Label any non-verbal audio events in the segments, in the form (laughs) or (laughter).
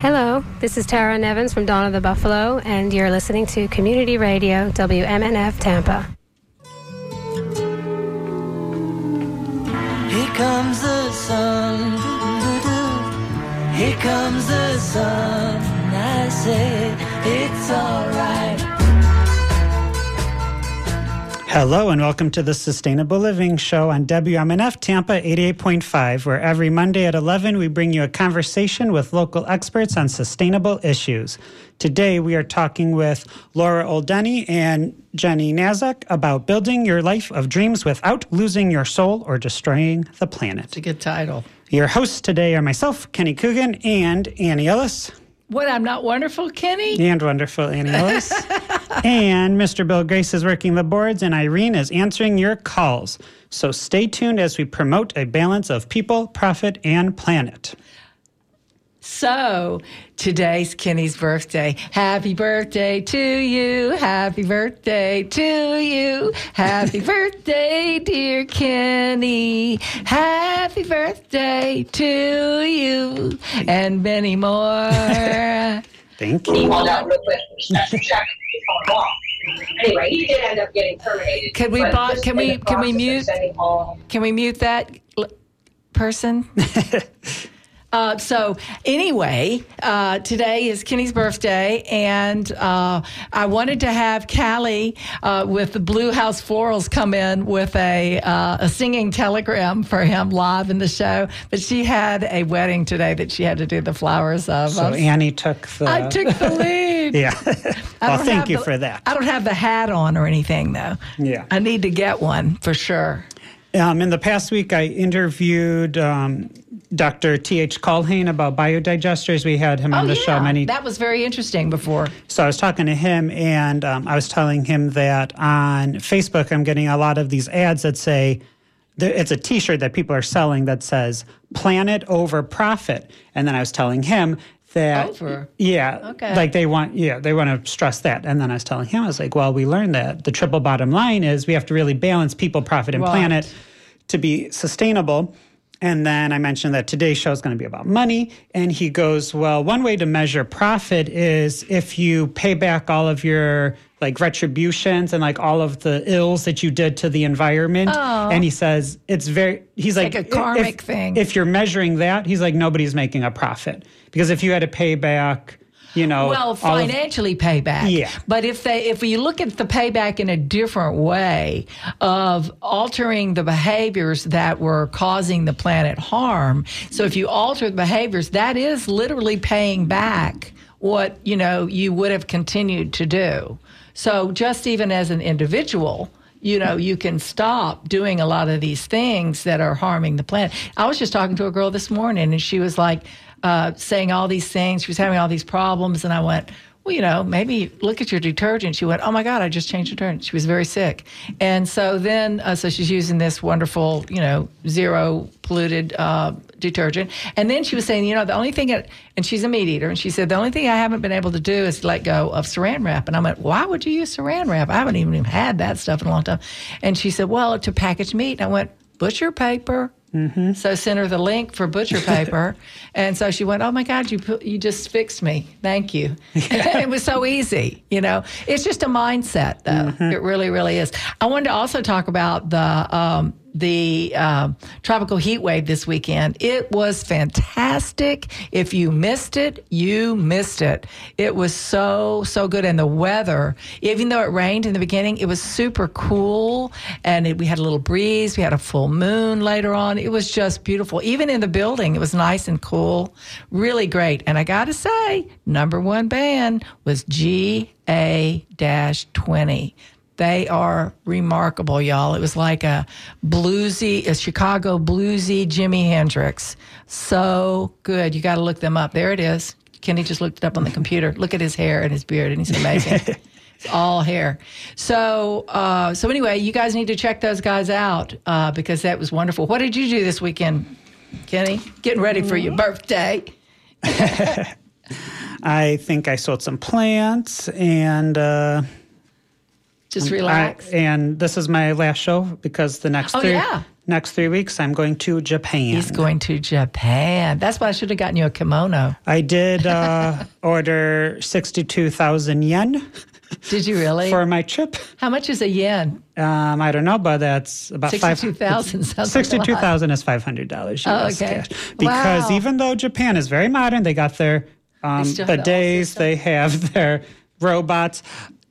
Hello, this is Tara Nevins from Donna the Buffalo, and you're listening to Community Radio WMNF Tampa. Here comes the sun, here comes the sun. I say it's alright. Hello and welcome to the Sustainable Living Show on WMNF Tampa 88.5, where every Monday at 11 we bring you a conversation with local experts on sustainable issues. Today we are talking with Laura Oldanie and Jenny Nazak about building your life of dreams without losing your soul or destroying the planet. It's a good title. Your hosts today are myself, Kenny Coogan, and Annie Ellis. What, I'm not wonderful, Kenny? And wonderful Annie Ellis. (laughs) and Mr. Bill Grace is working the boards, and Irene is answering your calls. So stay tuned as we promote a balance of people, profit, and planet. So, today's Kenny's birthday. Happy birthday to you. Happy birthday to you. Happy birthday, dear Kenny. Happy birthday to you. And many more. (laughs) Thank you. called out real quick. Check his phone off. Anyway, he did end up getting terminated. Can we but bo- can we- can we mute? sending Can we mute that l- person? (laughs) Uh, so anyway, uh, today is Kenny's birthday, and uh, I wanted to have Callie uh, with the Blue House Florals come in with a uh, a singing telegram for him live in the show, but she had a wedding today that she had to do the flowers of. So Annie took the. I took the (laughs) lead. Yeah. (laughs) Well, thank you the- for that. I don't have the hat on or anything though. Yeah. I need to get one for sure. Um, in the past week, I interviewed um, Dr. T.H. Culhane about biodigesters. We had him on the show many Oh, that was very interesting before. So I was talking to him, and um, I was telling him that on Facebook, I'm getting a lot of these ads that say it's a T-shirt that people are selling that says "Planet over profit," and then I was telling him that Over? yeah, Okay. like they want yeah they want to stress that, and then I was telling him I was like, well, we learned that the triple bottom line is we have to really balance people, profit, and Right. planet to be sustainable. And then I mentioned that today's show is going to be about money. And he goes, Well, one way to measure profit is if you pay back all of your like retributions and like all of the ills that you did to the environment. Oh. And he says, It's very, he's like, like a karmic if, thing. If you're measuring that, he's like, nobody's making a profit. Because if you had to pay back, you know, well all of- financially payback Yeah. but if they if you look at the payback in a different way of altering the behaviors that were causing the planet harm so if you alter the behaviors that is literally paying back what you know you would have continued to do so just even as an individual you know, you can stop doing a lot of these things that are harming the planet. I was just talking to a girl this morning and she was like uh, saying all these things. She was having all these problems. And I went, well, you know, maybe look at your detergent. She went, oh my God, I just changed detergent. She was very sick. And so then, uh, so she's using this wonderful, you know, zero polluted uh, detergent. And then she was saying, you know, the only thing, and she's a meat eater, and she said, the only thing I haven't been able to do is let go of saran wrap. And I went, why would you use saran wrap? I haven't even had that stuff in a long time. And she said, well, to package meat. And I went, butcher paper. Mm-hmm. So sent her the link for butcher paper, (laughs) and so she went, "Oh my God, you put, you just fixed me. Thank you." (laughs) it was so easy, you know. It's just a mindset, though. It really, really is. I wanted to also talk about the um, the um, tropical heat wave this weekend. It was fantastic. If you missed it, you missed it. It was so so good, and the weather, even though it rained in the beginning, it was super cool, and it, we had a little breeze. We had a full moon later on. It was just beautiful. Even in the building, it was nice and cool. Really great. And I got to say, number one band was GA 20. They are remarkable, y'all. It was like a bluesy, a Chicago bluesy Jimi Hendrix. So good. You got to look them up. There it is. Kenny just looked it up on the computer. Look at his hair and his beard, and he's amazing. (laughs) It's all hair. So, uh, so anyway, you guys need to check those guys out uh, because that was wonderful. What did you do this weekend, Kenny? Getting ready for your birthday. (laughs) I think I sold some plants and uh, Just relax. I- and this is my last show because the next Oh, three yeah. next three weeks I'm going to Japan. He's going to Japan. That's why I should have gotten you a kimono. I did uh, (laughs) order sixty two thousand yen Did you really? for my trip. How much is a yen? Um, I don't know, but that's about five. 62,000 sounds like a lot. Sixty-two thousand is five hundred dollars Oh, US okay. cash. Because Wow. even though Japan is very modern, they got their um, have the system. they have their robots.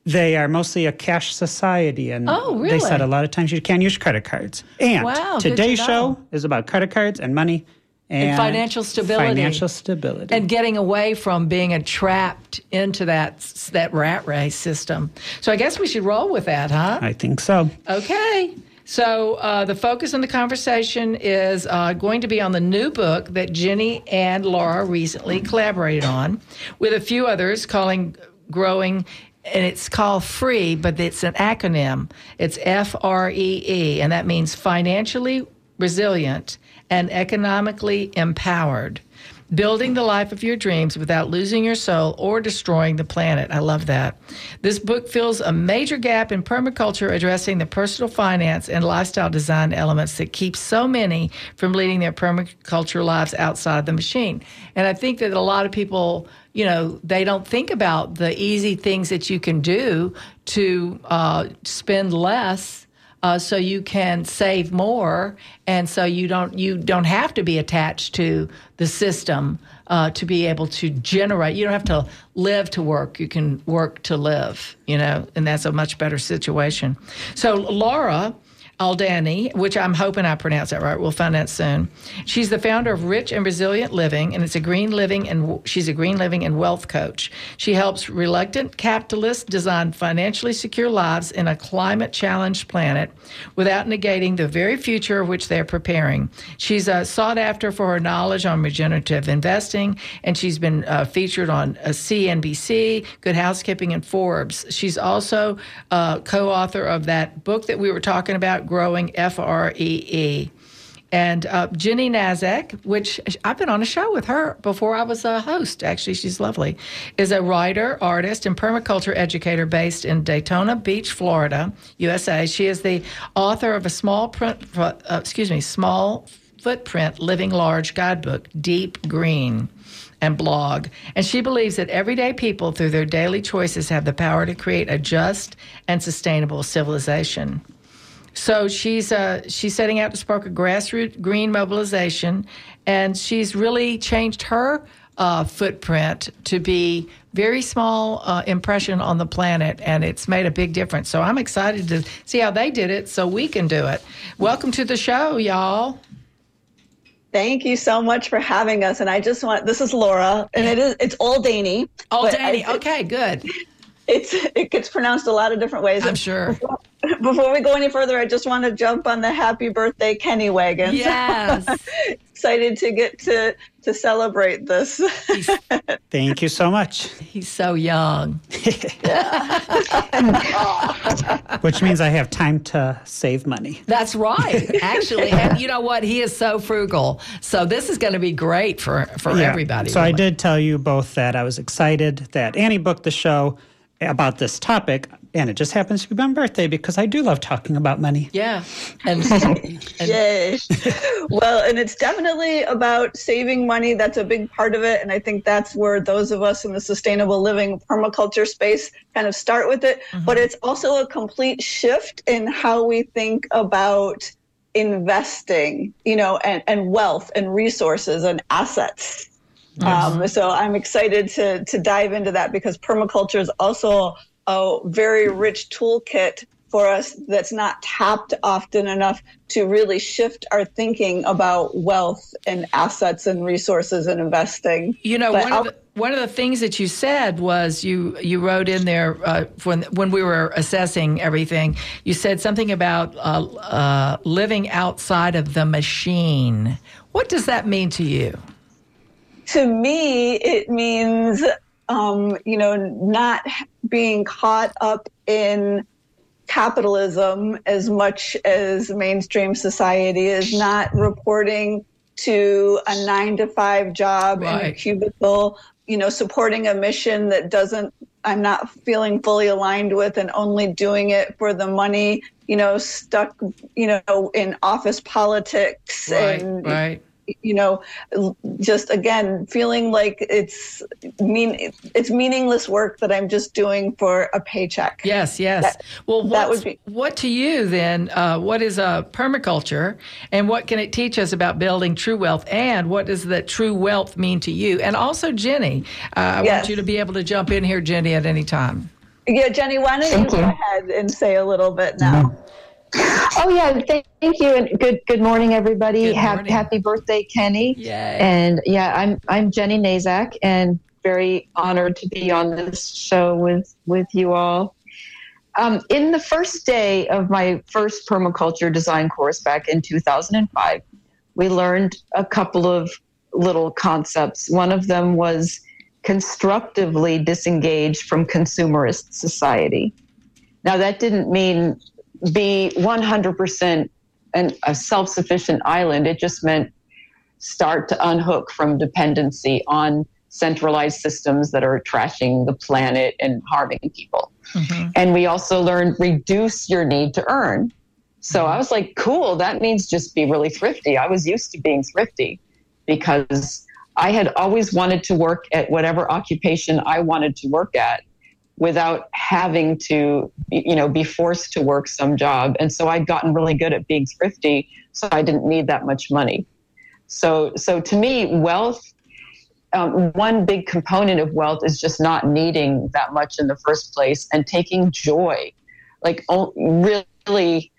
They are mostly a cash society, and Oh, they said a lot of times you can't use credit cards. And Wow, today's show is about credit cards and money and, financial stability. Financial stability. and getting away from being entrapped into that that rat race system. So I guess we should roll with that, huh? I think so. Okay. So uh, the focus in the conversation is uh, going to be on the new book that Jenny and Laura recently collaborated on, with a few others, calling "Growing." And it's called FREE, but it's an acronym. It's F R E E, and that means financially resilient and economically empowered. Building the life of your dreams without losing your soul or destroying the planet. I love that. This book fills a major gap in permaculture addressing the personal finance and lifestyle design elements that keep so many from leading their permaculture lives outside the machine. And I think that a lot of people, you know, they don't think about the easy things that you can do to uh, spend less uh, so you can save more, and so you don't you don't have to be attached to the system uh, to be able to generate. You don't have to live to work. You can work to live. You know, and that's a much better situation. So Laura. Aldani, which I'm hoping I pronounced that right. We'll find out soon. She's the founder of Rich and Resilient Living, and it's a green living and she's a green living and wealth coach. She helps reluctant capitalists design financially secure lives in a climate challenged planet without negating the very future which they're preparing. She's uh, sought after for her knowledge on regenerative investing, and she's been uh, featured on uh, CNBC, Good Housekeeping, and Forbes. She's also uh, co-author of that book that we were talking about, Growing F R E E. And uh, Jenny Nazak, which I've been on a show with her before I was a host. Actually, she's lovely. Is a writer, artist, and permaculture educator based in Daytona Beach, Florida, USA. She is the author of a small print, uh, excuse me, small footprint living large guidebook, Deep Green and blog. And she believes that everyday people, through their daily choices, have the power to create a just and sustainable civilization. So she's uh, she's setting out to spark a grassroots green mobilization, and she's really changed her uh, footprint to be very small uh, impression on the planet, and it's made a big difference. So I'm excited to see how they did it, so we can do it. Welcome to the show, y'all. Thank you so much for having us. And I just want this is Laura, and it is it's Old Danny. But Danny. Okay, good. It's it gets pronounced a lot of different ways. I'm sure. Before we go any further, I just want to jump on the happy birthday Kenny wagon. Yes. (laughs) Excited to get to to celebrate this. (laughs) Thank you so much. He's so young. (laughs) Which means I have time to save money. That's right, actually. and you know what? He is so frugal. So this is going to be great for, for Yeah. everybody. So I did tell you both that I was excited that Annie booked the show about this topic, and it just happens to be my birthday because I do love talking about money. Yeah. And, (laughs) and Yay. (laughs) well, and it's definitely about saving money. That's a big part of it. And I think that's where those of us in the sustainable living permaculture space kind of start with it. Mm-hmm. But it's also a complete shift in how we think about investing, you know, and, and wealth and resources and assets. Um, so I'm excited to to dive into that because permaculture is also a very rich toolkit for us that's not tapped often enough to really shift our thinking about wealth and assets and resources and investing. you know, one of, the, one of the things that you said was you, you wrote in there uh, when, when we were assessing everything, you said something about uh, uh, living outside of the machine. What does that mean to you? To me, it means, um, you know, not being caught up in capitalism as much as mainstream society is not reporting to a nine to five job in a cubicle, you know, supporting a mission that doesn't, I'm not feeling fully aligned with and only doing it for the money, you know, stuck, you know, in office politics Right, and, right. You know, just again, feeling like it's mean, it's meaningless work that I'm just doing for a paycheck. Yes, yes. That- well, that would be- what to you then? Uh, what is a permaculture, and what can it teach us about building true wealth? And what does that true wealth mean to you? And also, Jenny, uh, I want you to be able to jump in here, Jenny, at any time. Yeah, Jenny, why don't Thank you go you. ahead and say a little bit now? (laughs) Oh yeah, thank, you, and good good morning, everybody. Good morning. Happy birthday, Kenny. Yay. And yeah, I'm I'm Jenny Nazak, and very honored to be on this show with with you all. Um, in the first day of my first permaculture design course back in 2005, we learned a couple of little concepts. One of them was constructively disengaged from consumerist society. Now, that didn't mean be 100% an, a self sufficient island. It just meant start to unhook from dependency on centralized systems that are trashing the planet and harming people. Mhm. And we also learned reduce your need to earn. So I was like, cool, that means just be really thrifty. I was used to being thrifty because I had always wanted to work at whatever occupation I wanted to work at without having to you know be forced to work some job. And so i'd gotten really good at being thrifty so i didn't need that much money. So so to me wealth um, one big component of wealth is just not needing that much in the first place and taking joy. Like really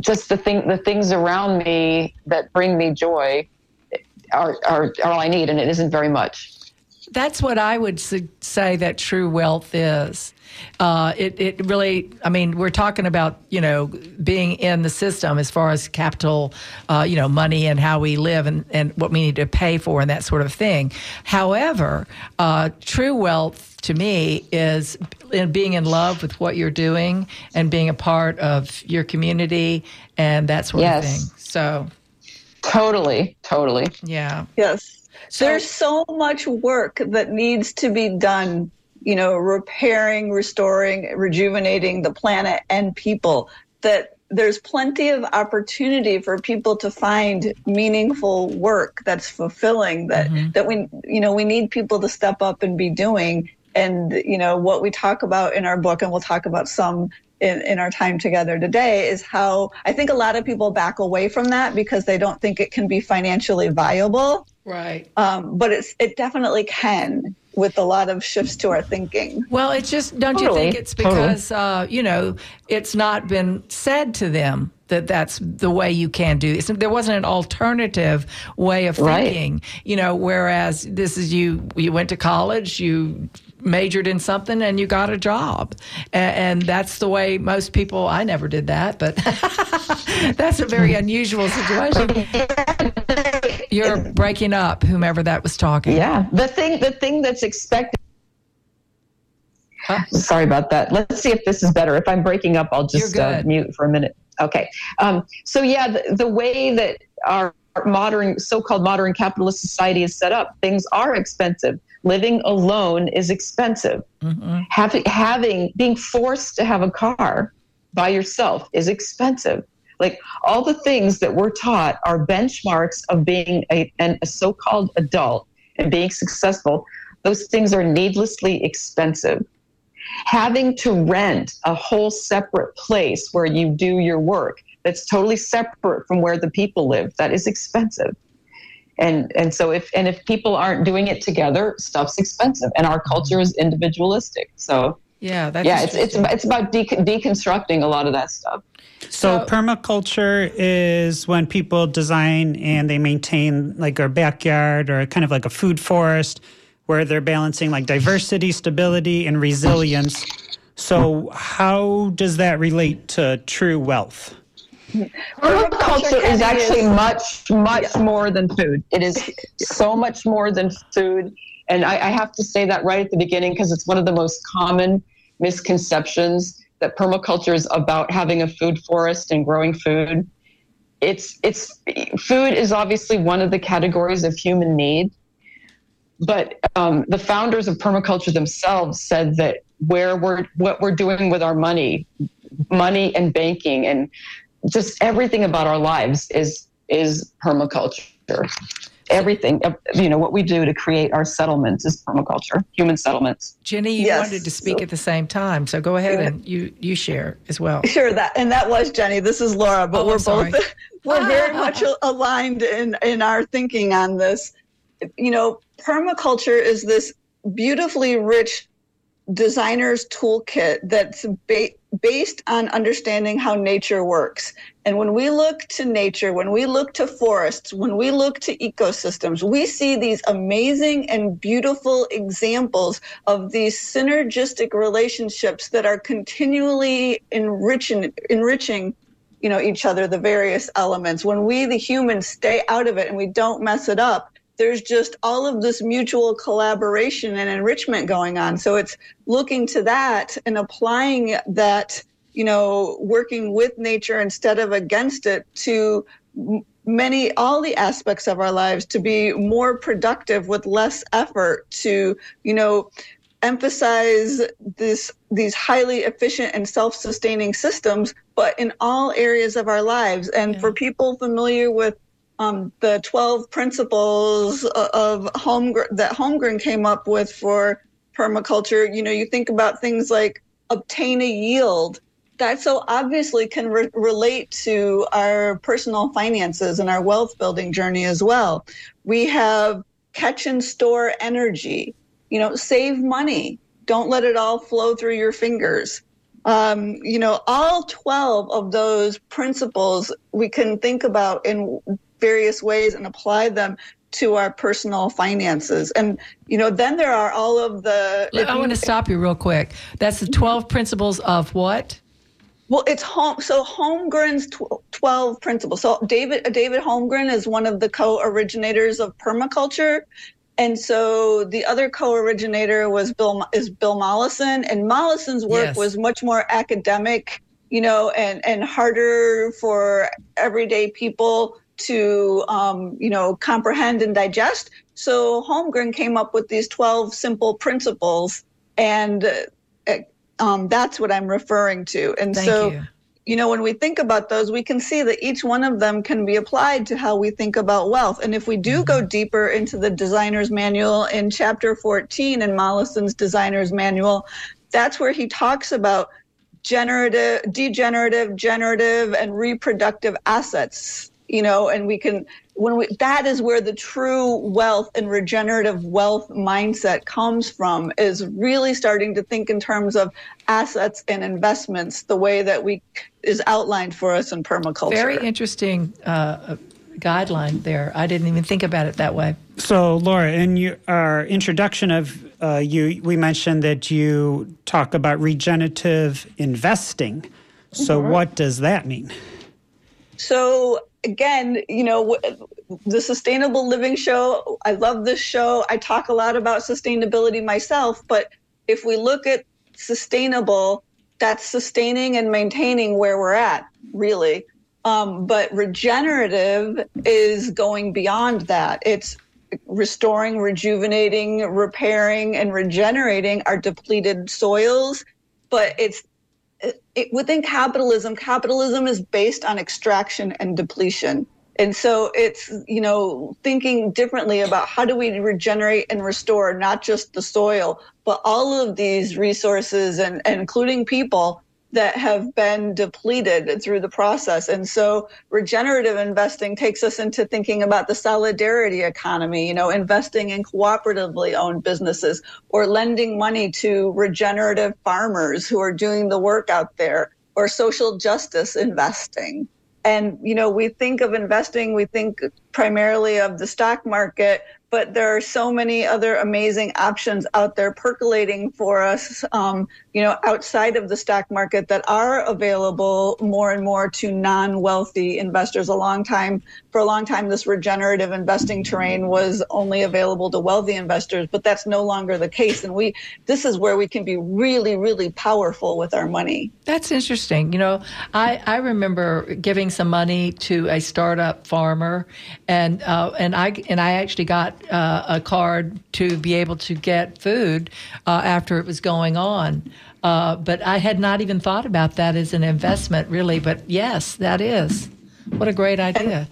just the thing the things around me that bring me joy are, are, are all i need and it isn't very much That's what I would su- say that true wealth is. Uh, it, it really, I mean, we're talking about, you know, being in the system as far as capital, uh, you know, money and how we live and, and what we need to pay for and that sort of thing. However, uh, true wealth to me is in being in love with what you're doing and being a part of your community and that sort Yes. of thing. So, totally totally yeah. Yes. So- There's so much work that needs to be done, you know, repairing, restoring, rejuvenating the planet and people that there's plenty of opportunity for people to find meaningful work that's fulfilling that mm-hmm. that we you know we need people to step up and be doing. And you know what we talk about in our book and we'll talk about some in, in our time together today is how I think a lot of people back away from that because they don't think it can be financially viable Right. um, but it's it definitely can with a lot of shifts to our thinking. Well, it's just, don't you think it's totally. because, uh, you know, it's not been said to them that that's the way you can do this. There wasn't an alternative way of Right. thinking, you know, whereas this is you, you went to college, you majored in something and you got a job. And, and that's the way most people, I never did that, but (laughs) that's a very unusual situation. (laughs) You're breaking up, whomever that was talking. Yeah, the thing the thing that's expected. Huh? Sorry about that. Let's see if this is better. If I'm breaking up, I'll just uh, mute for a minute. Okay. Um, so yeah, the, the way that our modern, so-called modern capitalist society is set up, things are expensive. Living alone is expensive. Mhm. Having, having, being forced to have a car by yourself is expensive. Like all the things that we're taught are benchmarks of being a, an, a so-called adult and being successful. Those things are needlessly expensive. Having to rent a whole separate place where you do your work that's totally separate from where the people live, that is expensive. And and so if and if people aren't doing it together, stuff's expensive. And our culture is individualistic. So Yeah, that's yeah, it's it's it's about de- deconstructing a lot of that stuff. So, So- permaculture is when people design and they maintain like a backyard or kind of like a food forest where they're balancing like diversity, stability, and resilience. So, how does that relate to true wealth? Permaculture is actually is- much, much more than food. It is (laughs) so much more than food. And I, I have to say that right at the beginning because it's one of the most common misconceptions that permaculture is about having a food forest and growing food. It's it's food is obviously one of the categories of human need, but um, the founders of permaculture themselves said that where we're what we're doing with our money, money and banking and just everything about our lives is is permaculture. Everything, you know, what we do to create our settlements is permaculture, human settlements. Jenny, you Yes, wanted to speak so- at the same time, so go ahead Yeah. and you you share as well. Sure, that and that was Jenny. This is Laura, but Oh, we're both (laughs) we're ah. very much aligned in in our thinking on this. You know, permaculture is this beautifully rich designer's toolkit that's ba- based on understanding how nature works. And when we look to nature, when we look to forests, when we look to ecosystems, we see these amazing and beautiful examples of these synergistic relationships that are continually enriching enriching you know each other the various elements when we the humans stay out of it and we don't mess it up there's just all of this mutual collaboration and enrichment going on so it's looking to that and applying that you know working with nature instead of against it to many all the aspects of our lives to be more productive with less effort to you know emphasize this these highly efficient and self-sustaining systems but in all areas of our lives and Yeah. for people familiar with um, the 12 principles of home that Holmgren came up with for permaculture. You know you think about things like obtain a yield. That so obviously can re- relate to our personal finances and our wealth building journey as well. We have catch and store energy. You know save money. Don't let it all flow through your fingers. Um, you know all 12 of those principles we can think about in various ways and apply them to our personal finances and you know then there are all of the I want to stop you real quick. That's the mm-hmm. 12 principles of what? Well, it's home. So Holmgren's tw- twelve principles. So David David Holmgren is one of the co-originators of permaculture, and so the other co-originator was Bill is Bill Mollison, and Mollison's work Yes. was much more academic, you know, and and harder for everyday people to um, you know comprehend and digest. So Holmgren came up with these twelve simple principles, and uh, um, that's what I'm referring to. And Thank so you. you know, when we think about those, we can see that each one of them can be applied to how we think about wealth. And if we do go deeper into the designer's manual in chapter 14 in Mollison's designer's manual, that's where he talks about generative, degenerative, generative, and reproductive assets. You know, and we can when we that is where the true wealth and regenerative wealth mindset comes from is really starting to think in terms of assets and investments the way that we is outlined for us in permaculture. Very interesting uh, guideline there. I didn't even think about it that way. So, Laura, in your, our introduction of uh, you, we mentioned that you talk about regenerative investing. So, what does that mean? So again, you know, the sustainable living show, I love this show. I talk a lot about sustainability myself, but if we look at sustainable, that's sustaining and maintaining where we're at, really. Um, but regenerative is going beyond that. It's restoring, rejuvenating, repairing, and regenerating our depleted soils. But it's it, within capitalism, capitalism is based on extraction and depletion. And so it's, you know, thinking differently about how do we regenerate and restore not just the soil, but all of these resources and, and including people that have been depleted through the process. And so regenerative investing takes us into thinking about the solidarity economy, you know, investing in cooperatively owned businesses or lending money to regenerative farmers who are doing the work out there or social justice investing. And, you know, we think of investing, we think primarily of the stock market, but there are so many other amazing options out there percolating for us, um, you know, outside of the stock market that are available more and more to non-wealthy investors. A long time, for a long time, this regenerative investing terrain was only available to wealthy investors, but that's no longer the case. And we, this is where we can be really, really powerful with our money. That's interesting. You know, I, I remember giving some money to a startup farmer, and uh, and I and I actually got uh, a card to be able to get food uh, after it was going on. Uh, but I had not even thought about that as an investment, really. But yes, that is. What a great idea.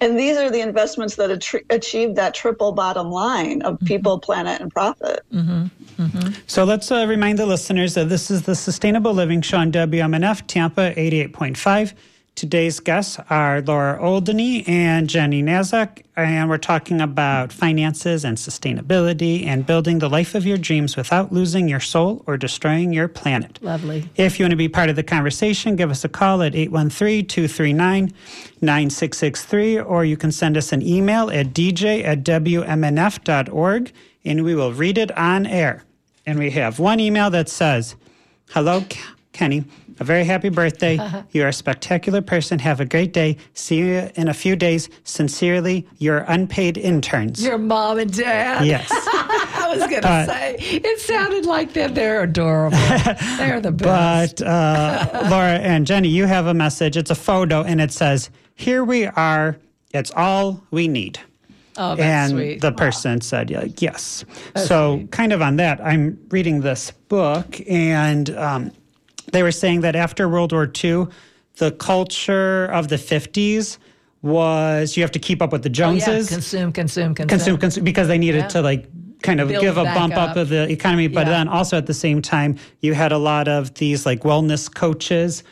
And these are the investments that attri- achieve that triple bottom line of people, planet, and profit. So let's uh, remind the listeners that this is the Sustainable Living Show on WMNF Tampa 88.5. Today's guests are Laura Oldanie and Jenny Nazak, and we're talking about finances and sustainability and building the life of your dreams without losing your soul or destroying your planet. Lovely. If you want to be part of the conversation, give us a call at 813 239 9663, or you can send us an email at dj at wmnf.org, and we will read it on air. And we have one email that says, Hello, Kenny. A very happy birthday. (laughs) You are a spectacular person. Have a great day. See you in a few days. Sincerely, your unpaid interns. Your mom and dad. yes. (laughs) I was going to say, it sounded like them. They're adorable. (laughs) They're the best. But uh, Laura and Jenny, you have a message. It's a photo, and it says, "Here we are. It's all we need." oh, that's and sweet. the person said, yeah, "Yes." so, kind of on that, I'm reading this book, and um, they were saying that after World War II, the culture of the 50s was you have to keep up with the Oh, yeah, Joneses, consume, consume, consume. consume, consume, because they needed Yeah. to like kind of Build give a bump up. up. of the economy. But Yeah. then also at the same time, you had a lot of these like wellness coaches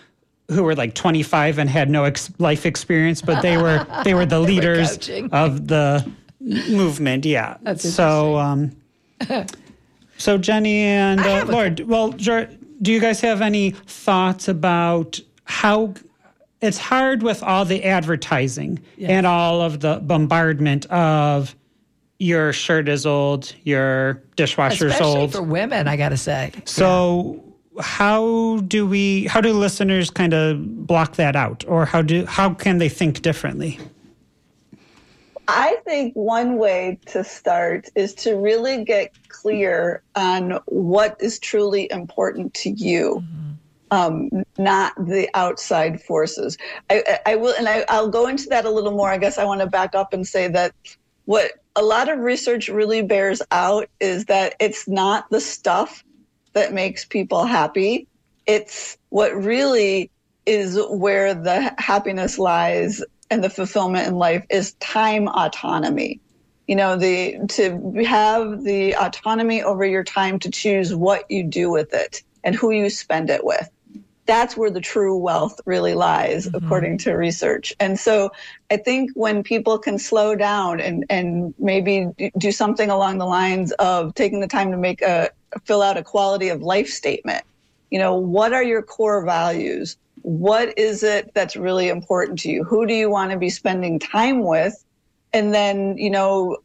who were like 25 and had no ex- life experience, but they were (laughs) they were the leaders coaching. of the movement. Yeah. That's so. Um, (laughs) so Jenny and uh, a- well, Jor- do you guys have any thoughts about how? It's hard with all the advertising and all of the bombardment of your shirt is old, your dishwasher's Especially old. for women, I got to say. So how do we how do listeners kind of block that out or how do how can they think differently? I think one way to start is to really get clear on what is truly important to you, um, not the outside forces. I, I I will, and I, I'll go into that a little more. I guess I want to back up and say that what a lot of research really bears out is that it's not the stuff that makes people happy. It's what really is where the happiness lies and the fulfillment in life is time autonomy. You know, the to have the autonomy over your time to choose what you do with it and who you spend it with. That's where the true wealth really lies, mm-hmm. according to research. And so I think when people can slow down and, and maybe do something along the lines of taking the time to make a fill out a quality of life statement. You know, what are your core values? What is it that's really important to you? Who do you want to be spending time with? And then, you know,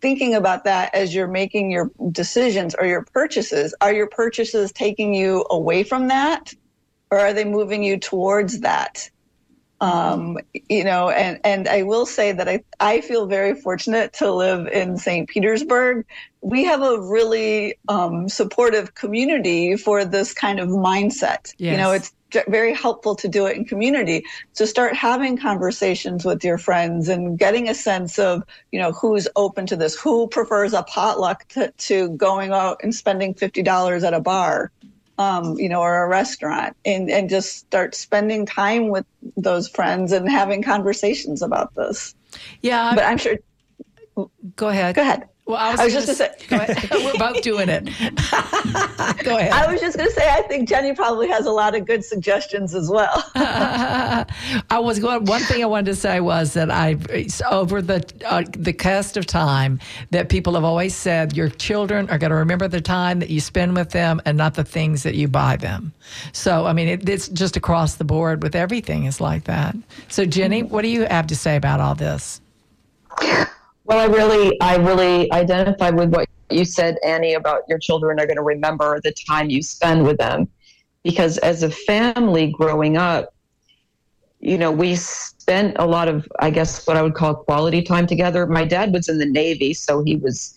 thinking about that as you're making your decisions or your purchases, are your purchases taking you away from that? Or are they moving you towards that? um, you know, and, and I will say that I, I feel very fortunate to live in St. Petersburg. We have a really um, supportive community for this kind of mindset. You know, it's very helpful to do it in community. to start having conversations with your friends and getting a sense of, you know, who's open to this, who prefers a potluck to, to going out and spending $50 at a bar um, you know, or a restaurant, and and just start spending time with those friends and having conversations about this. Yeah, But I'm sure. go ahead. Go ahead. Well, I was, I was just gonna s- Go ahead. (laughs) We're both doing it. (laughs) go ahead. I was just going to say, I think Jenny probably has a lot of good suggestions as well. (laughs) I was going. One thing I wanted to say was that I, over the uh, the cast of time, that people have always said your children are going to remember the time that you spend with them and not the things that you buy them. So, I mean, it, it's just across the board with everything is like that. So, Jenny, what do you have to say about all this? Well, I really, I really identify with what you said, Annie, about your children are going to remember the time you spend with them. Because as a family growing up, you know, we spent a lot of, I guess, what I would call quality time together. My dad was in the Navy, so he was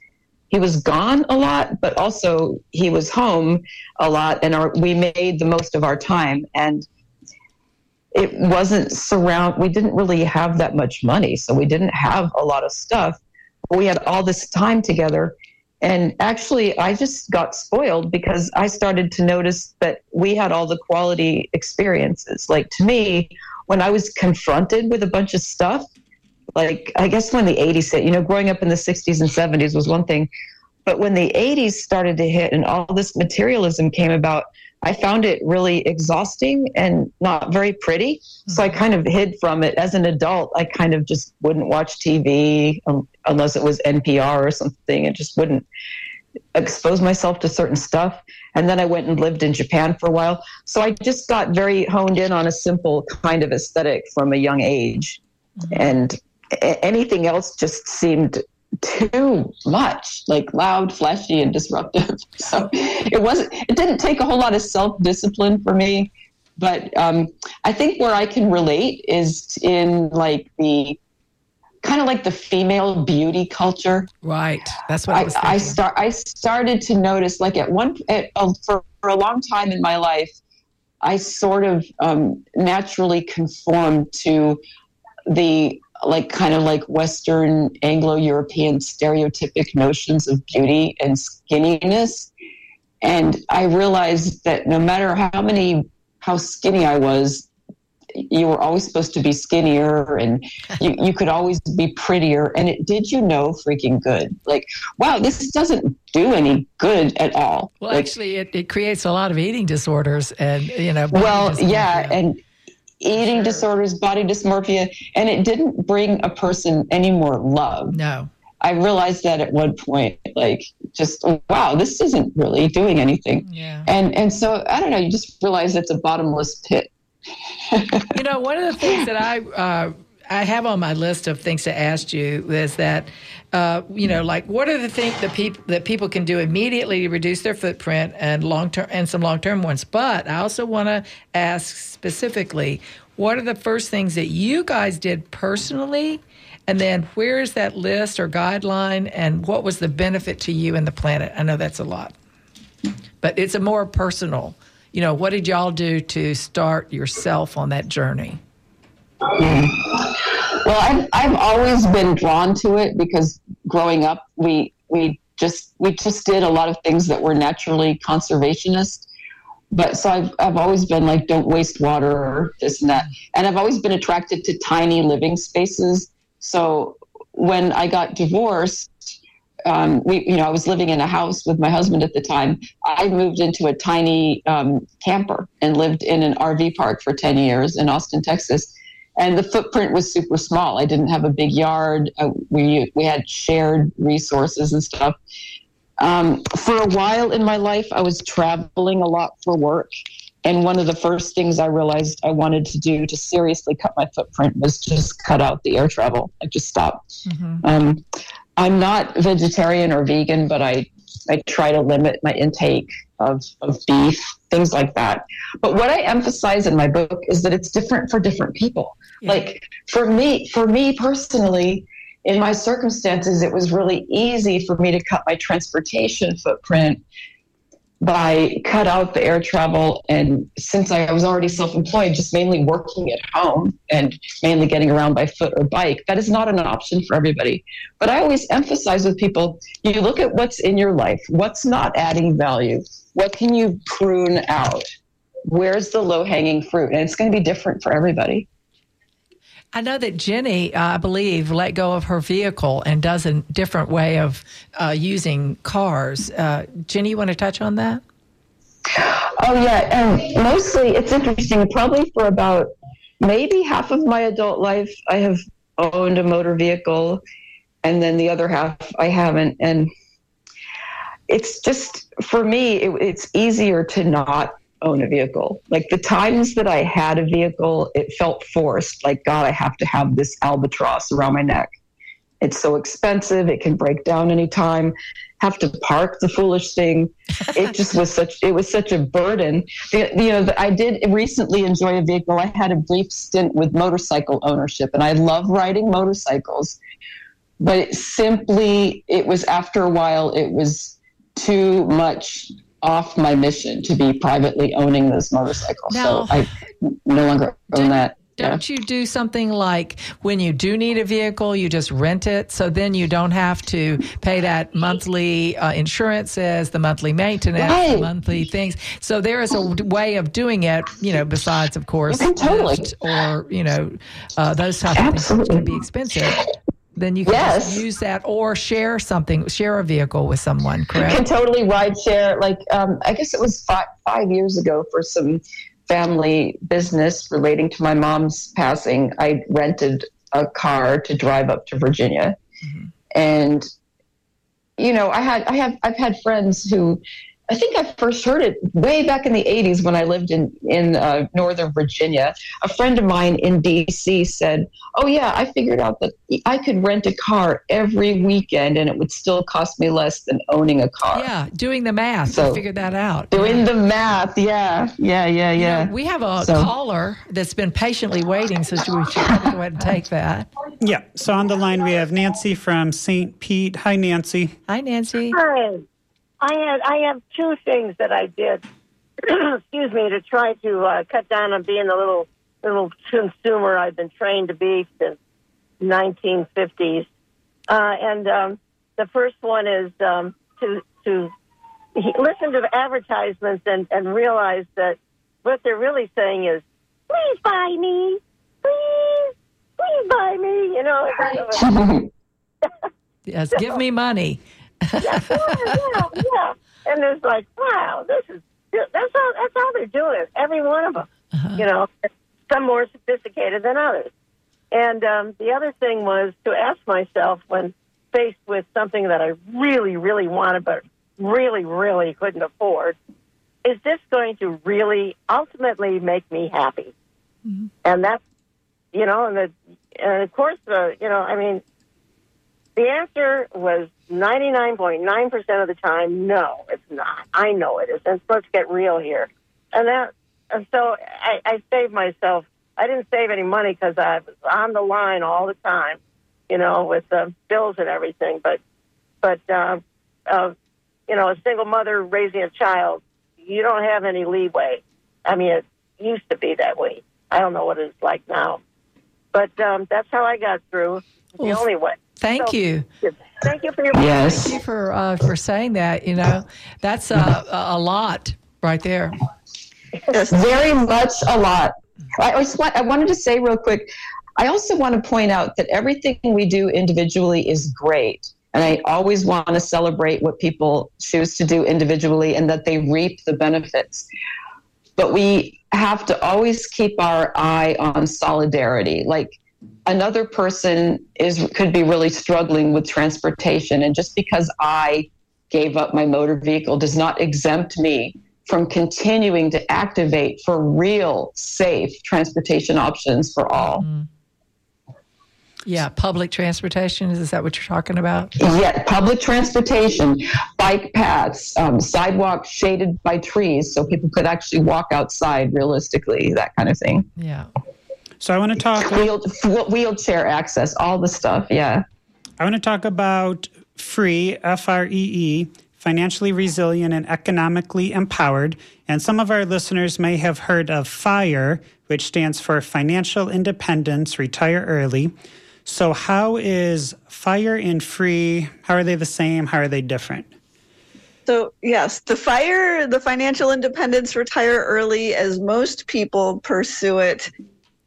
he was gone a lot, but also he was home a lot, and our, we made the most of our time. And it wasn't surround. We didn't really have that much money, so we didn't have a lot of stuff. but we had all this time together. And actually, I just got spoiled because I started to notice that we had all the quality experiences. Like to me, when I was confronted with a bunch of stuff, like I guess when the 80s hit, you know, growing up in the 60s and 70s was one thing. But when the 80s started to hit and all this materialism came about, I found it really exhausting and not very pretty. So I kind of hid from it. As an adult, I kind of just wouldn't watch TV um, unless it was NPR or something and just wouldn't expose myself to certain stuff. And then I went and lived in Japan for a while. So I just got very honed in on a simple kind of aesthetic from a young age. And a- anything else just seemed too much like loud flashy and disruptive. (laughs) So it wasn't it didn't take a whole lot of self-discipline for me but um, i think where i can relate is in like the kind of like the female beauty culture. Right. That's what I, I, was I start I started to notice like at one at, uh, for, for a long time in my life I sort of um, naturally conformed to the like kind of like Western Anglo-European stereotypic notions of beauty and skinniness. And I realized that no matter how many how skinny I was you were always supposed to be skinnier and (laughs) you, you could always be prettier. And it did you know freaking good? Like wow this doesn't do any good at all. Well, like, actually, it, it creates a lot of eating disorders and, you know. well yeah. and eating Sure. disorders body dysmorphia and it didn't bring a person any more love no. i realized that at one point like just wow this isn't really doing anything Yeah. and and so i don't know you just realize it's a bottomless pit (laughs) you know, one of the things that I uh, I have on my list of things to ask you is that, uh, you know, like what are the things that people that people can do immediately to reduce their footprint and long term and some long term ones. But I also want to ask specifically, what are the first things that you guys did personally? And then where is that list or guideline and what was the benefit to you and the planet? I know that's a lot, but it's a more personal. You know, what did y'all do to start yourself on that journey? Well, I've I've always been drawn to it because growing up, we we just we just did a lot of things that were naturally conservationist. But so I've I've always been like, don't waste water or this and that, and I've always been attracted to tiny living spaces. So when I got divorced, um, we you know I was living in a house with my husband at the time. I moved into a tiny um, camper and lived in an RV park for ten years in Austin, Texas and the footprint was super small. I didn't have a big yard. Uh, we we had shared resources and stuff. Um, for a while in my life, I was traveling a lot for work, and one of the first things I realized I wanted to do to seriously cut my footprint was just cut out the air travel. I just stopped. Um, I'm not vegetarian or vegan, but I I try to limit my intake of, of beef, things like that. But what I emphasize in my book is that it's different for different people. Like for me, for me personally, in my circumstances, it was really easy for me to cut my transportation footprint by cut out the air travel and since i was already self-employed just mainly working at home and mainly getting around by foot or bike that is not an option for everybody but i always emphasize with people you look at what's in your life what's not adding value what can you prune out where's the low-hanging fruit and it's going to be different for everybody I know that Jenny, uh, I believe, let go of her vehicle and does a different way of uh, using cars. Uh, Jenny, you want to touch on that? Oh yeah, and mostly it's interesting. Probably for about maybe half of my adult life, I have owned a motor vehicle, and then the other half I haven't. And it's just for me, it, it's easier to not own a vehicle. Like the times that I had a vehicle, it felt forced. Like God, I have to have this albatross around my neck. It's so expensive. It can break down anytime. Have to park the foolish thing. It just was (laughs) such. It was such a burden. The, you know, I did recently enjoy a vehicle. I had a brief stint with motorcycle ownership, and I love riding motorcycles. But it simply, it was after a while, it was too much off my mission to be privately owning this motorcycle. Now- so I no longer own that. Don't you do something like when you do need a vehicle, you just rent it, so then you don't have to pay that monthly uh, insurances, the monthly maintenance, the monthly things. So there is a way of doing it, you know, besides of course, totally. Or you know, uh, those type of things which can be expensive. Then you can just Yes. use that or share something, share a vehicle with someone. You can totally ride share. Like, um, I guess it was five, five years ago for some family business relating to my mom's passing. I rented a car to drive up to Virginia, and you know, I had, I have, I've had friends who. I think I first heard it way back in the 80s when I lived in in uh, Northern Virginia. A friend of mine in DC said, "Oh yeah, I figured out that I could rent a car every weekend and it would still cost me less than owning a car." Yeah, doing the math, So- you figured that out. Doing the math, yeah, yeah, yeah, You know, yeah. we have a So- caller that's been patiently waiting, so we should probably go ahead and take that. Yeah. So on the line we have Nancy from St. Pete. Hi, Nancy. Hi, Nancy. Hi. I had I have two things that I did. (clears throat) excuse me to try to uh, cut down on being the little little consumer I've been trained to be since 1950s. Uh, and um, the first one is um, to to listen to the advertisements and, and realize that what they're really saying is, "Please buy me, please, please buy me." You know, (laughs) (laughs) Yes, give me money. Yeah, yeah, yeah. And it's like, wow, this is that's all that's all they're doing. Every one of them, you know, some more sophisticated than others. And um, the other thing was to ask myself when faced with something that I really, really wanted, but really, really couldn't afford, is this going to really ultimately make me happy? And that's, you know, and, the, and of course, uh, you know, I mean, the answer was 99.9% of the time, no, it's not. I know it isn't. Let's get real here. And that, and so I, I saved myself. I didn't save any money because I was on the line all the time, you know, with the bills and everything. But, but, uh, uh, you know, a single mother raising a child, you don't have any leeway. I mean, it used to be that way. I don't know what it's like now. But um, that's how I got through. The only way. Thank So- you. Thank you for your yes. Thank you for uh, for saying that. You know, that's a, a lot right there. Yes, Very much a lot. I, always want, I wanted to say real quick. I also want to point out that everything we do individually is great. And I always want to celebrate what people choose to do individually and that they reap the benefits. But we have to always keep our eye on solidarity. Like another person is could be really struggling with transportation and just because I gave up my motor vehicle does not exempt me from continuing to activate for real safe transportation options for all. Yeah, public transportation. Is that what you're talking about? Yeah, public transportation, bike paths, um, sidewalks shaded by trees so people could actually walk outside realistically, that kind of thing. Yeah. So I want to talk. Wheel, wheelchair access, all the stuff. Yeah. I want to talk about free, F R E E, financially resilient and economically empowered. And some of our listeners may have heard of FIRE, which stands for Financial Independence, Retire Early. So, how is FIRE and free? How are they the same? How are they different? So yes, the fire, the financial independence, retire early, as most people pursue it,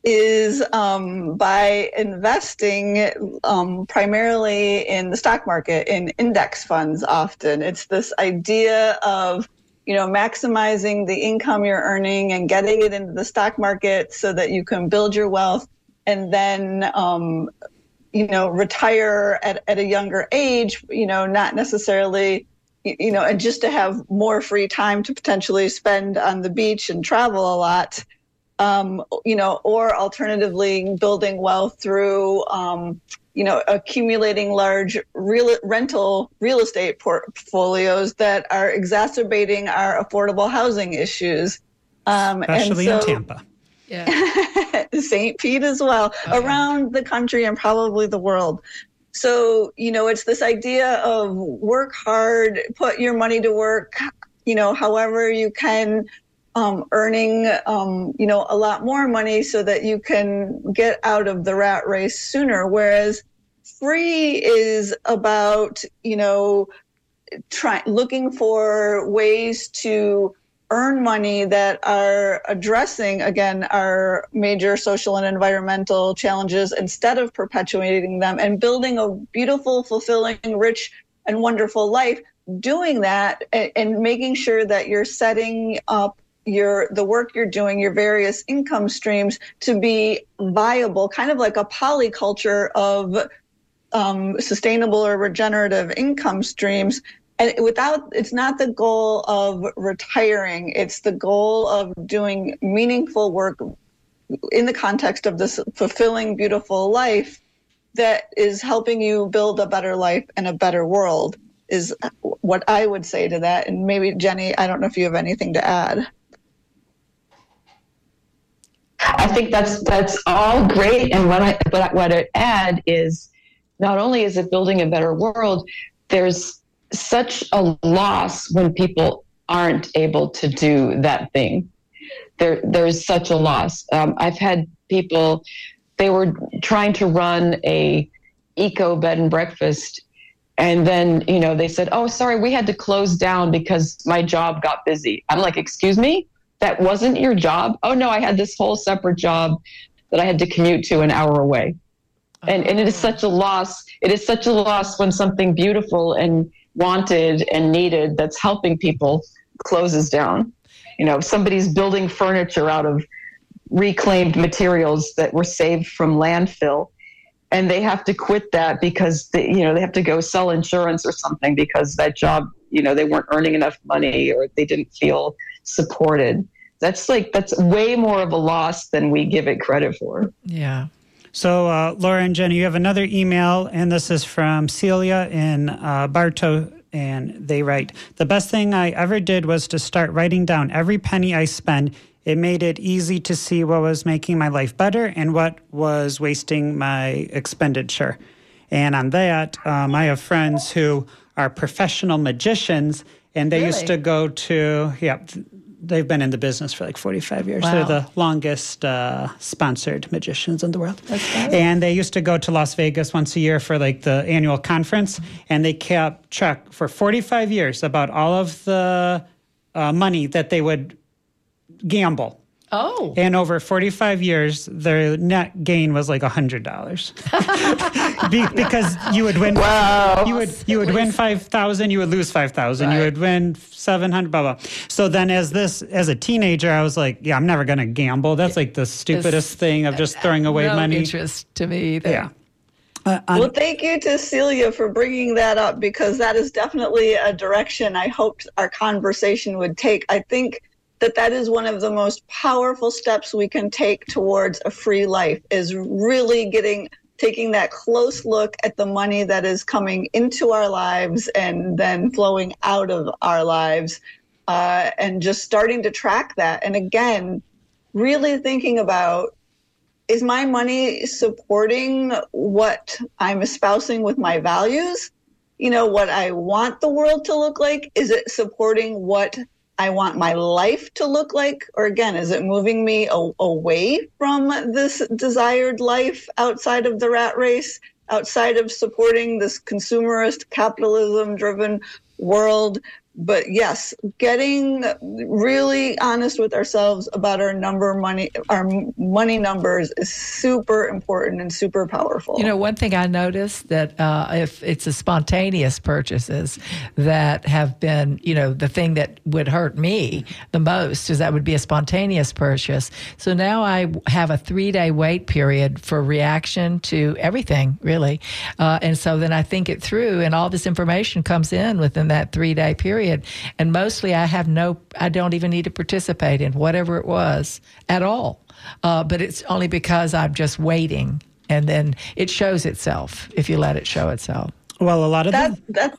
is um, by investing um, primarily in the stock market, in index funds. Often, it's this idea of you know maximizing the income you're earning and getting it into the stock market so that you can build your wealth and then um, you know retire at, at a younger age. You know, not necessarily you know, and just to have more free time to potentially spend on the beach and travel a lot, um, you know, or alternatively building wealth through, um, you know, accumulating large real rental real estate portfolios that are exacerbating our affordable housing issues. Um, Especially and in Tampa. Yeah. (laughs) St. Pete as well, Okay. around the country and probably the world. So, you know, it's this idea of work hard, put your money to work, you know, however you can, um, earning, um, you know, a lot more money so that you can get out of the rat race sooner. Whereas free is about, you know, trying looking for ways to earn money that are addressing again our major social and environmental challenges instead of perpetuating them and building a beautiful fulfilling rich and wonderful life doing that and, and making sure that you're setting up your the work you're doing your various income streams to be viable kind of like a polyculture of um, sustainable or regenerative income streams. And without it's not the goal of retiring. It's the goal of doing meaningful work in the context of this fulfilling beautiful life that is helping you build a better life and a better world is what i would say to that. And maybe jenny i don't know if you have anything to add I think that's that's all great, and what I but what I add is not only is it building a better world, there's such a loss when people aren't able to do that thing. There, there's such a loss. Um, I've had people, they were trying to run a eco bed and breakfast, and then you know they said, "Oh, sorry, we had to close down because my job got busy." I'm like, "Excuse me, that wasn't your job?" Oh no, I had this whole separate job that I had to commute to an hour away. And, and it is such a loss. It is such a loss when something beautiful and wanted and needed that's helping people closes down. You know, somebody's building furniture out of reclaimed materials that were saved from landfill and they have to quit that because they, you know they have to go sell insurance or something because that job you know they weren't earning enough money or they didn't feel supported that's like that's way more of a loss than we give it credit for Yeah. So, uh, Laura and Jenny, you have another email, and this is from Celia in uh, Bartow, and they write The best thing I ever did was to start writing down every penny I spend. It made it easy to see what was making my life better and what was wasting my expenditure. And on that, um, I have friends who are professional magicians, and they used to go to, yeah, they've been in the business for like 45 years. They're the longest uh, sponsored magicians in the world. And they used to go to Las Vegas once a year for like the annual conference, and they kept track for 45 years about all of the uh, money that they would gamble. Oh. And over 45 years, their net gain was like $100. (laughs) Be- because you would win wow. you would you would win 5,000, you would lose 5,000, you would win 700 blah blah. So then as this as a teenager, I was like, yeah, I'm never going to gamble. That's like the stupidest thing of just throwing away no money. interest to me either. Yeah. Uh, Well, thank you to Celia for bringing that up because that is definitely a direction I hoped our conversation would take. I think that that is one of the most powerful steps we can take towards a free life is really getting taking that close look at the money that is coming into our lives and then flowing out of our lives uh, and just starting to track that and again really thinking about is my money supporting what I'm espousing with my values? You know, what I want the world to look like? Is it supporting what I want my life to look like? Or again, is it moving me a- away from this desired life outside of the rat race, outside of supporting this consumerist, capitalism driven world? But yes, getting really honest with ourselves about our number money, our money numbers is super important and super powerful. You know, one thing I noticed that uh, if it's a spontaneous purchases that have been, you know, the thing that would hurt me the most is that would be a spontaneous purchase. So now I have a three day wait period for reaction to everything, really. Uh, and so then I think it through, and all this information comes in within that three day period. And mostly I have no, I don't even need to participate in whatever it was at all. Uh, but it's only because I'm just waiting and then it shows itself if you let it show itself. well, a lot of that the, that's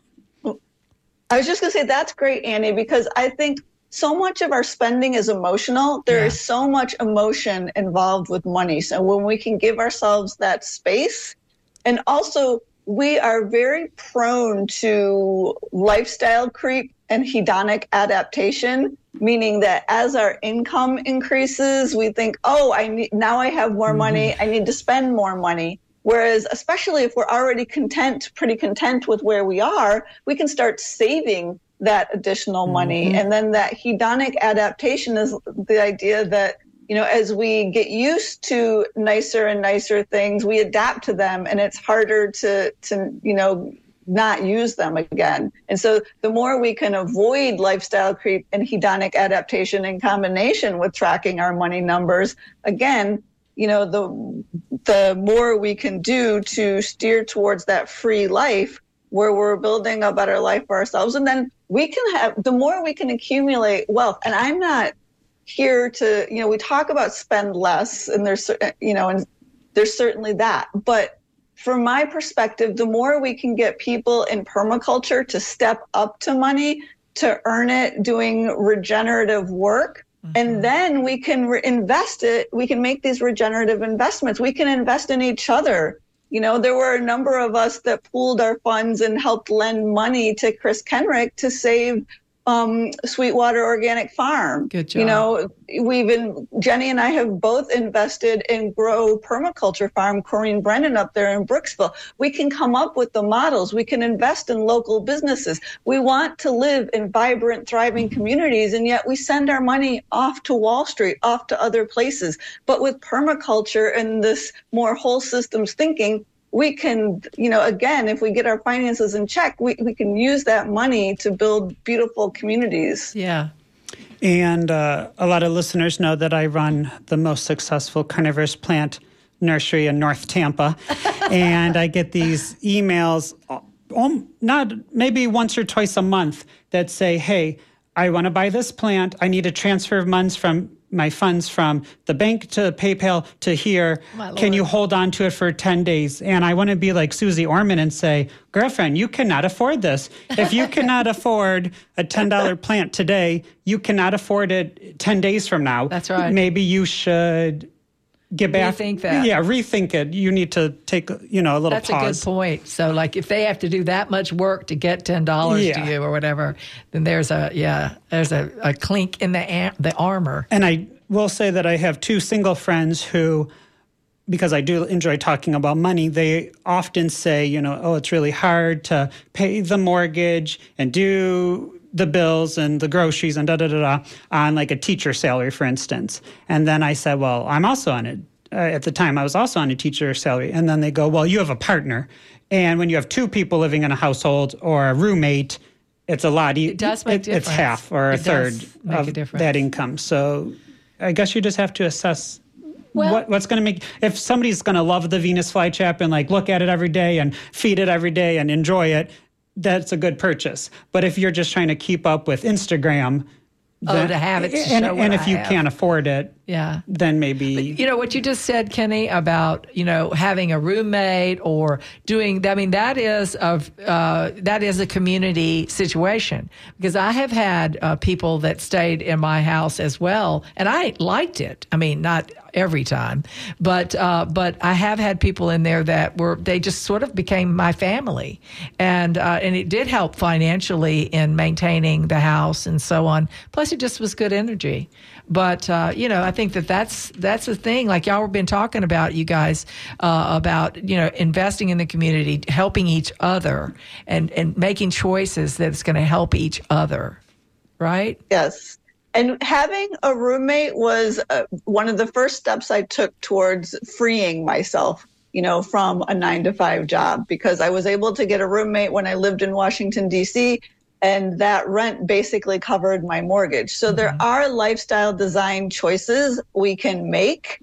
I was just gonna say that's great, Annie, because I think so much of our spending is emotional. There is Yeah. so much emotion involved with money. So when we can give ourselves that space, and also we are very prone to lifestyle creep and hedonic adaptation, meaning that as our income increases, we think, oh, I need, now I have more mm-hmm. money, I need to spend more money. Whereas, especially if we're already content, pretty content with where we are, we can start saving that additional mm-hmm. money. And then that hedonic adaptation is the idea that, you know, as we get used to nicer and nicer things, we adapt to them and it's harder to, to, you know, not use them again. And so the more we can avoid lifestyle creep and hedonic adaptation in combination with tracking our money numbers, again, you know, the the more we can do to steer towards that free life where we're building a better life for ourselves. And then we can have the more we can accumulate wealth. And I'm not here to, you know, we talk about spend less and there's you know, and there's certainly that. But from my perspective, the more we can get people in permaculture to step up to money, to earn it doing regenerative work, and mm-hmm. then we can re- invest it. We can make these regenerative investments. We can invest in each other. You know, there were a number of us that pooled our funds and helped lend money to Chris Kenrick to save um, Sweetwater Organic Farm. Good job. You know, we've been Jenny and I have both invested in Grow Permaculture Farm, Corinne Brennan up there in Brooksville. We can come up with the models. We can invest in local businesses. We want to live in vibrant, thriving communities, and yet we send our money off to Wall Street, off to other places. But with permaculture and this more whole systems thinking, we can, you know, again, if we get our finances in check, we, we can use that money to build beautiful communities. Yeah. And uh, a lot of listeners know that I run the most successful carnivorous plant nursery in North Tampa. (laughs) and I get these emails, um, not maybe once or twice a month, that say, hey, I want to buy this plant. I need a transfer of funds from my funds from the bank to PayPal to here. Can you hold on to it for 10 days? And I want to be like Suze Orman and say, girlfriend, you cannot afford this. If you cannot (laughs) afford a $10 plant today, you cannot afford it 10 days from now. That's right. Maybe you should get back. Rethink that. Yeah, rethink it. You need to take, you know, a little That's pause. a good point. So, like, if they have to do that much work to get ten dollars Yeah. to you or whatever, then there's a yeah, there's a, a clink in the the armor. And I will say that I have two single friends who, because I do enjoy talking about money, they often say, you know, oh, it's really hard to pay the mortgage and do the bills and the groceries and da da da da on like a teacher salary, for instance. And then I said, well, I'm also on it. Uh, at the time, I was also on a teacher salary. And then they go, well, you have a partner. And when you have two people living in a household or a roommate, it's a lot. It does make It's difference. half or a It third make a of that income. So I guess you just have to assess Well- what, what's going to make. If somebody's going to love the Venus flytrap and like look at it every day and feed it every day and enjoy it, that's a good purchase. But if you're just trying to keep up with Instagram, Oh, to have it to and, and if I you have. can't afford it, Yeah. then maybe You know what you just said, Kenny, about you know having a roommate or doing. I mean, that is of uh, that is a community situation because I have had uh, people that stayed in my house as well, and I liked it. I mean, not every time, but uh, but I have had people in there that were they just sort of became my family, and uh, and it did help financially in maintaining the house and so on. Plus, it just was good energy. But uh, you know, I think that that's that's the thing. Like y'all have been talking about, you guys, uh, about you know investing in the community, helping each other, and and making choices that's going to help each other, right? Yes. And having a roommate was uh, one of the first steps I took towards freeing myself, you know, from a nine to five job because I was able to get a roommate when I lived in Washington, D.C., and that rent basically covered my mortgage. So there are lifestyle design choices we can make.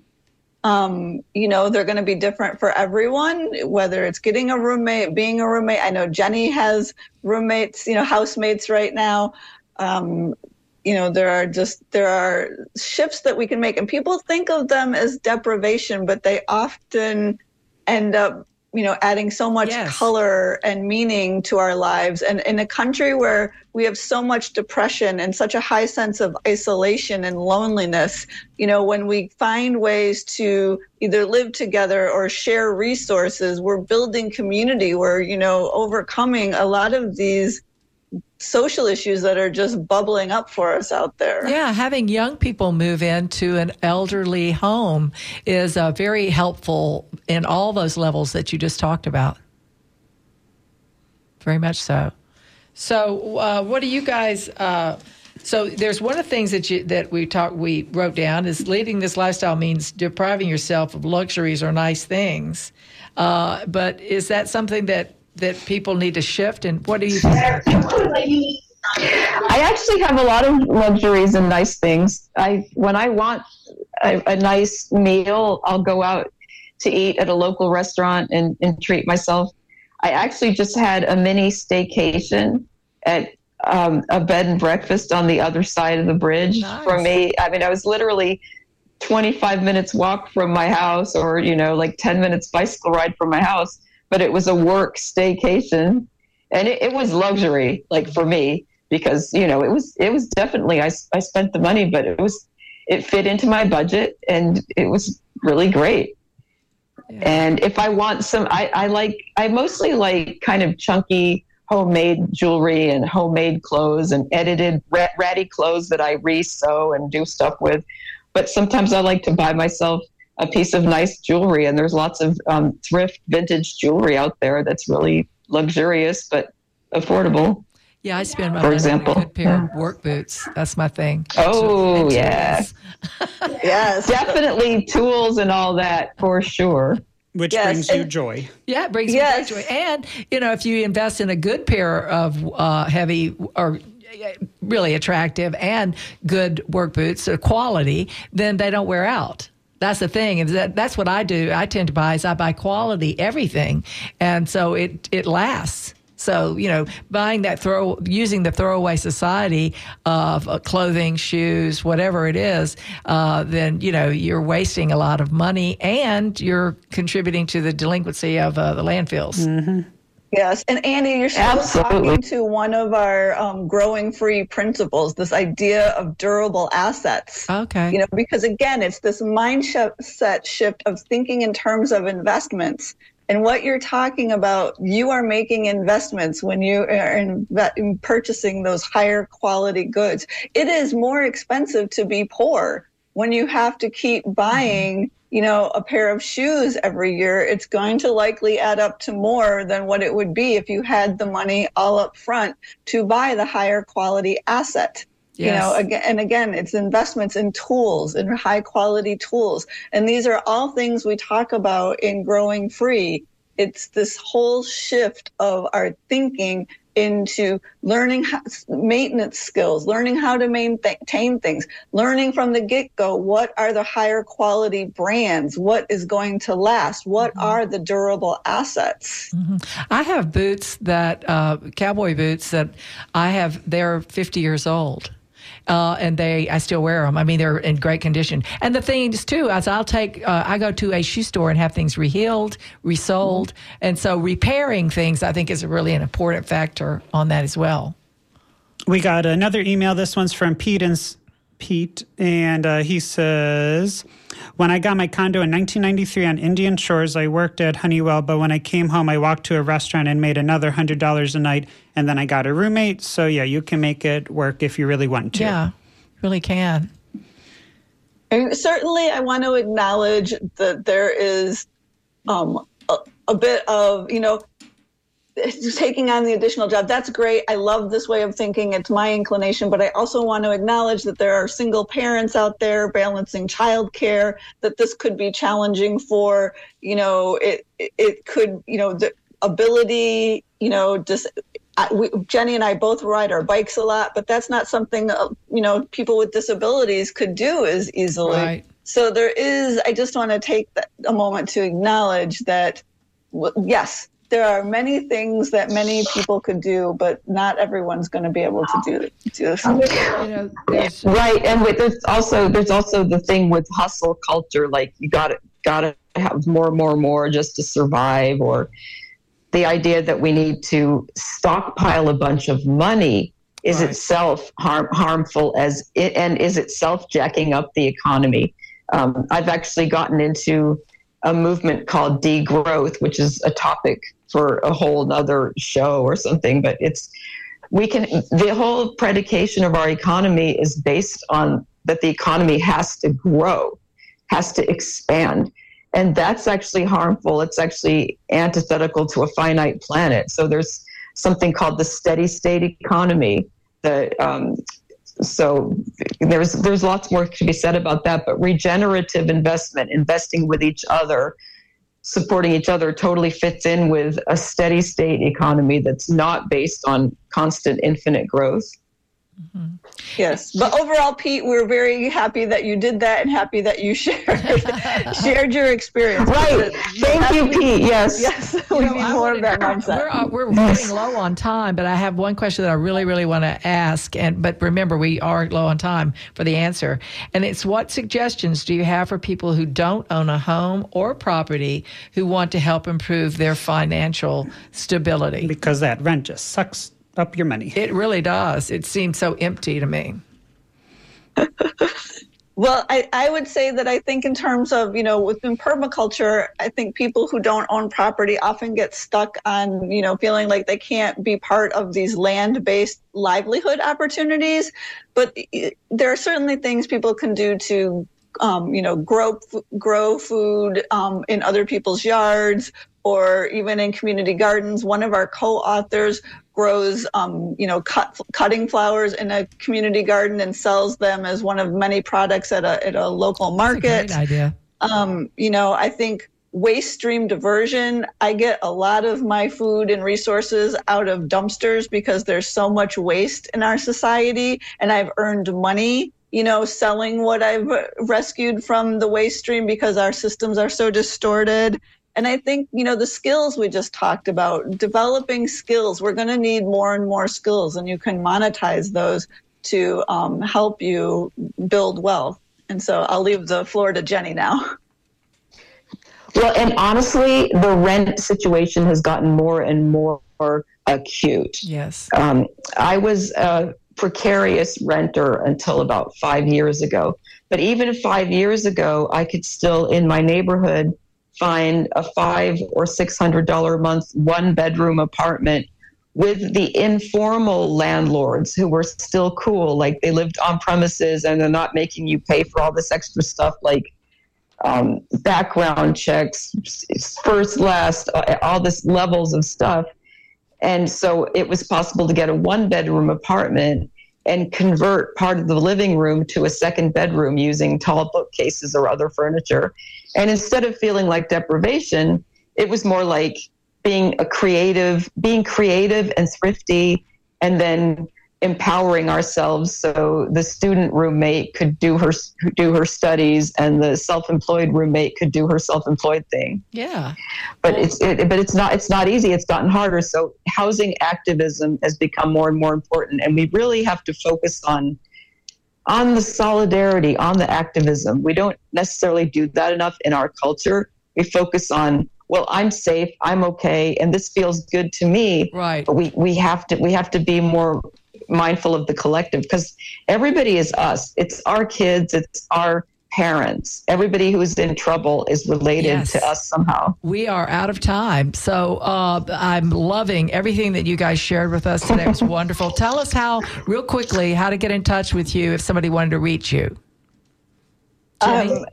Um, you know, they're going to be different for everyone, whether it's getting a roommate, being a roommate. I know Jenny has roommates, you know, housemates right now. Um, you know there are just there are shifts that we can make and people think of them as deprivation but they often end up you know adding so much Yes. color and meaning to our lives and in a country where we have so much depression and such a high sense of isolation and loneliness you know when we find ways to either live together or share resources we're building community we're you know overcoming a lot of these social issues that are just bubbling up for us out there. Yeah, having young people move into an elderly home is uh, very helpful in all those levels that you just talked about. Very much so. So, uh, what do you guys? Uh, so, there's one of the things that you that we talked, we wrote down is leading this lifestyle means depriving yourself of luxuries or nice things. Uh, but is that something that that people need to shift? And what do you think? I actually have a lot of luxuries and nice things. I when I want a, a nice meal, I'll go out to eat at a local restaurant and, and treat myself. I actually just had a mini staycation at um, a bed and breakfast on the other side of the bridge Nice. from me. I mean, I was literally 25 minutes walk from my house or, you know, like 10 minutes bicycle ride from my house, but it was a work staycation and it, it was luxury, like for me, because, you know, it was, it was definitely, I, I spent the money, but it was, it fit into my budget and it was really great. And if I want some, I, I like, I mostly like kind of chunky homemade jewelry and homemade clothes and edited rat, ratty clothes that I re-sew and do stuff with. But sometimes I like to buy myself a piece of nice jewelry, and there's lots of um, thrift vintage jewelry out there that's really luxurious but affordable. Yeah, I spend my For money example. on a good pair of work boots. That's my thing. Oh, And yeah. (laughs) Yes. Definitely tools and all that for sure. Which Yes, brings you joy. Yeah, it brings Yes. you joy. And, you know, if you invest in a good pair of uh, heavy or really attractive and good work boots, uh, quality, then they don't wear out. That's the thing. That that's what I do. I tend to buy is I buy quality everything, and so it it lasts. So you know, buying that throw, using the throwaway society of uh, clothing, shoes, whatever it is, uh, then you know you're wasting a lot of money and you're contributing to the delinquency of uh, the landfills. Yes, and Annie, you're still Absolutely. talking to one of our um, growing free principles, this idea of durable assets. Okay. You know, because again, it's this mindset shift of thinking in terms of investments. And what you're talking about, you are making investments when you are inve- in purchasing those higher quality goods. It is more expensive to be poor when you have to keep buying, you know, a pair of shoes every year. It's going to likely add up to more than what it would be if you had the money all up front to buy the higher quality asset you know again and again it's investments in tools in high quality tools and these are all things we talk about in growing free it's this whole shift of our thinking into learning how, maintenance skills learning how to maintain things learning from the get-go what are the higher quality brands what is going to last what are the durable assets I have boots that uh, cowboy boots that I have. They're 50 years old. Uh, and they, I still wear them. I mean, they're in great condition. And the thing is, too, as I'll take, uh, I go to a shoe store and have things reheeled, resoled, and so repairing things, I think, is really an important factor on that as well. We got another email. This one's from Pete and Pete, and uh, he says, "When I got my condo in 1993 on Indian Shores, I worked at Honeywell. But when I came home, I walked to a restaurant and made another hundred dollars a night, and then I got a roommate. So yeah, you can make it work if you really want to. Yeah, really can. And certainly, I want to acknowledge that there is um, a, a bit of, you know, (laughs) taking on the additional job. That's great. I love this way of thinking. It's my inclination, but I also want to acknowledge that there are single parents out there balancing childcare, that this could be challenging for, you know, it, it, could, you know, the ability, you know, dis- I, we, Jenny and I both ride our bikes a lot, but that's not something uh, you know people with disabilities could do as easily. Right. So there is. I just want to take that, a moment to acknowledge that w- yes, there are many things that many people could do, but not everyone's going to be able to do do this. You know, Right, and with, there's also there's also the thing with hustle culture, like you got to got to have more, more, more just to survive, or the idea that we need to stockpile a bunch of money is Right. itself harm, harmful as it and is itself jacking up the economy. Um, I've actually gotten into a movement called degrowth, which is a topic for a whole other show or something, but it's we can the whole predication of our economy is based on that the economy has to grow has to expand. And that's actually harmful. It's actually antithetical to a finite planet. So there's something called the steady state economy that um, so there's there's lots more to be said about that but regenerative investment investing with each other supporting each other totally fits in with a steady state economy that's not based on constant infinite growth. Mm-hmm. Yes, but overall, Pete, we're very happy that you did that and happy that you (laughs) shared (laughs) shared your experience. Right. Thank you, Pete. Yes. Yes, (laughs) we know, need I more of that mindset. We're, uh, we're running low on time, but I have one question that I really, really want to ask. And but remember, we are low on time for the answer. And it's what suggestions do you have for people who don't own a home or property who want to help improve their financial stability? Because that rent just sucks up your money. It really does. It seems so empty to me. (laughs) Well, I, I would say that I think in terms of, you know, within permaculture, I think people who don't own property often get stuck on, you know, feeling like they can't be part of these land based livelihood opportunities. But there are certainly things people can do to, um, you know, grow, grow food um, in other people's yards or even in community gardens. One of our co authors grows, um, you know, cut, cutting flowers in a community garden and sells them as one of many products at a, at a local a market. great idea. Um, you know, I think waste stream diversion, I get a lot of my food and resources out of dumpsters because there's so much waste in our society and I've earned money you know, selling what I've rescued from the waste stream because our systems are so distorted. And I think, you know, the skills we just talked about, developing skills, we're going to need more and more skills, and you can monetize those to um, help you build wealth. And so I'll leave the floor to Jenny now. (laughs) Well, and honestly, the rent situation has gotten more and more acute. Yes. Um, I was a precarious renter until about five years ago. But even five years ago, I could still, in my neighborhood, find a five or six hundred dollar a month one bedroom apartment with the informal landlords who were still cool, like they lived on premises and they're not making you pay for all this extra stuff like um, background checks, first, last, uh, all this levels of stuff. And so it was possible to get a one bedroom apartment and convert part of the living room to a second bedroom using tall bookcases or other furniture. And instead of feeling like deprivation, it was more like being a creative, being creative and thrifty, and then empowering ourselves so the student roommate could do her do her studies and the self-employed roommate could do her self-employed thing. Yeah. but it's it, but it's not it's not easy. It's gotten harder. So housing activism has become more and more important. And we really have to focus on on the solidarity on the activism. We don't necessarily do that enough in our culture. We focus on well i'm safe i'm okay and this feels good to me. Right. but we we have to we have to be more mindful of the collective because everybody is us. It's our kids it's our parents everybody who's in trouble is related Yes. to us somehow We are out of time. So uh, I'm loving everything that you guys shared with us today. It was (laughs) wonderful. Tell us how, real quickly, how to get in touch with you if somebody wanted to reach you. Jenny? Um,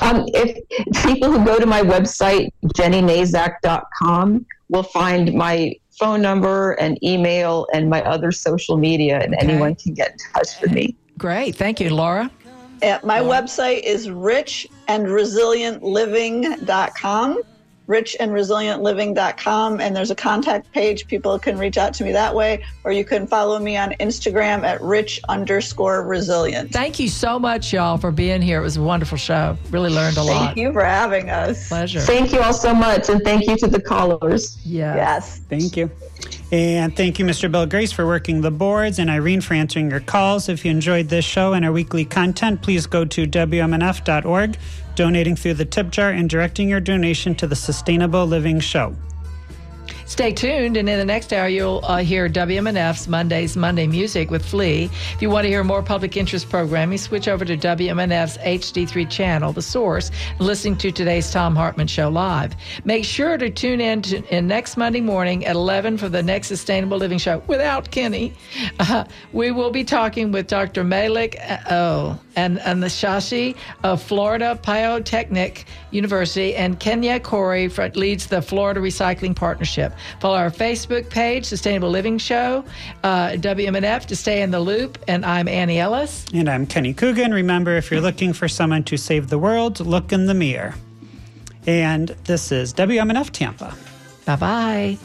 Um, if people who go to my website, jennynazak.com, will find my phone number and email and my other social media, and Okay. anyone can get in touch with me. Great. Thank you, Laura. My website is richandresilientliving.com. Richandresilientliving.com. And there's a contact page. People can reach out to me that way, or you can follow me on Instagram at rich underscore resilient. Thank you so much, y'all, for being here. It was a wonderful show. Really learned a lot. Thank you for having us. Pleasure. Thank you all so much, and thank you to the callers. Yeah. Yes. Thank you. And thank you, Mr. Bill Grace, for working the boards and Irene for answering your calls. If you enjoyed this show and our weekly content, please go to WMNF.org, donating through the tip jar and directing your donation to the Sustainable Living Show. Stay tuned, and in the next hour, you'll uh, hear WMNF's Mondays Monday Music with Flea. If you want to hear more public interest programming, switch over to WMNF's HD3 channel, The Source, listening to today's Thom Hartmann Show live. Make sure to tune in, to, in next Monday morning at 11 for the next Sustainable Living Show without Kenny. (laughs) Uh, we will be talking with Dr. Malik uh, oh, and, and the Shashi of Florida Polytechnic University, and Kenya Corey leads the Florida Recycling Partnership. Follow our Facebook page, Sustainable Living Show, uh, WMNF, to stay in the loop. And I'm Annie Ellis. And I'm Kenny Coogan. Remember, if you're looking for someone to save the world, look in the mirror. And this is WMNF Tampa. Bye bye.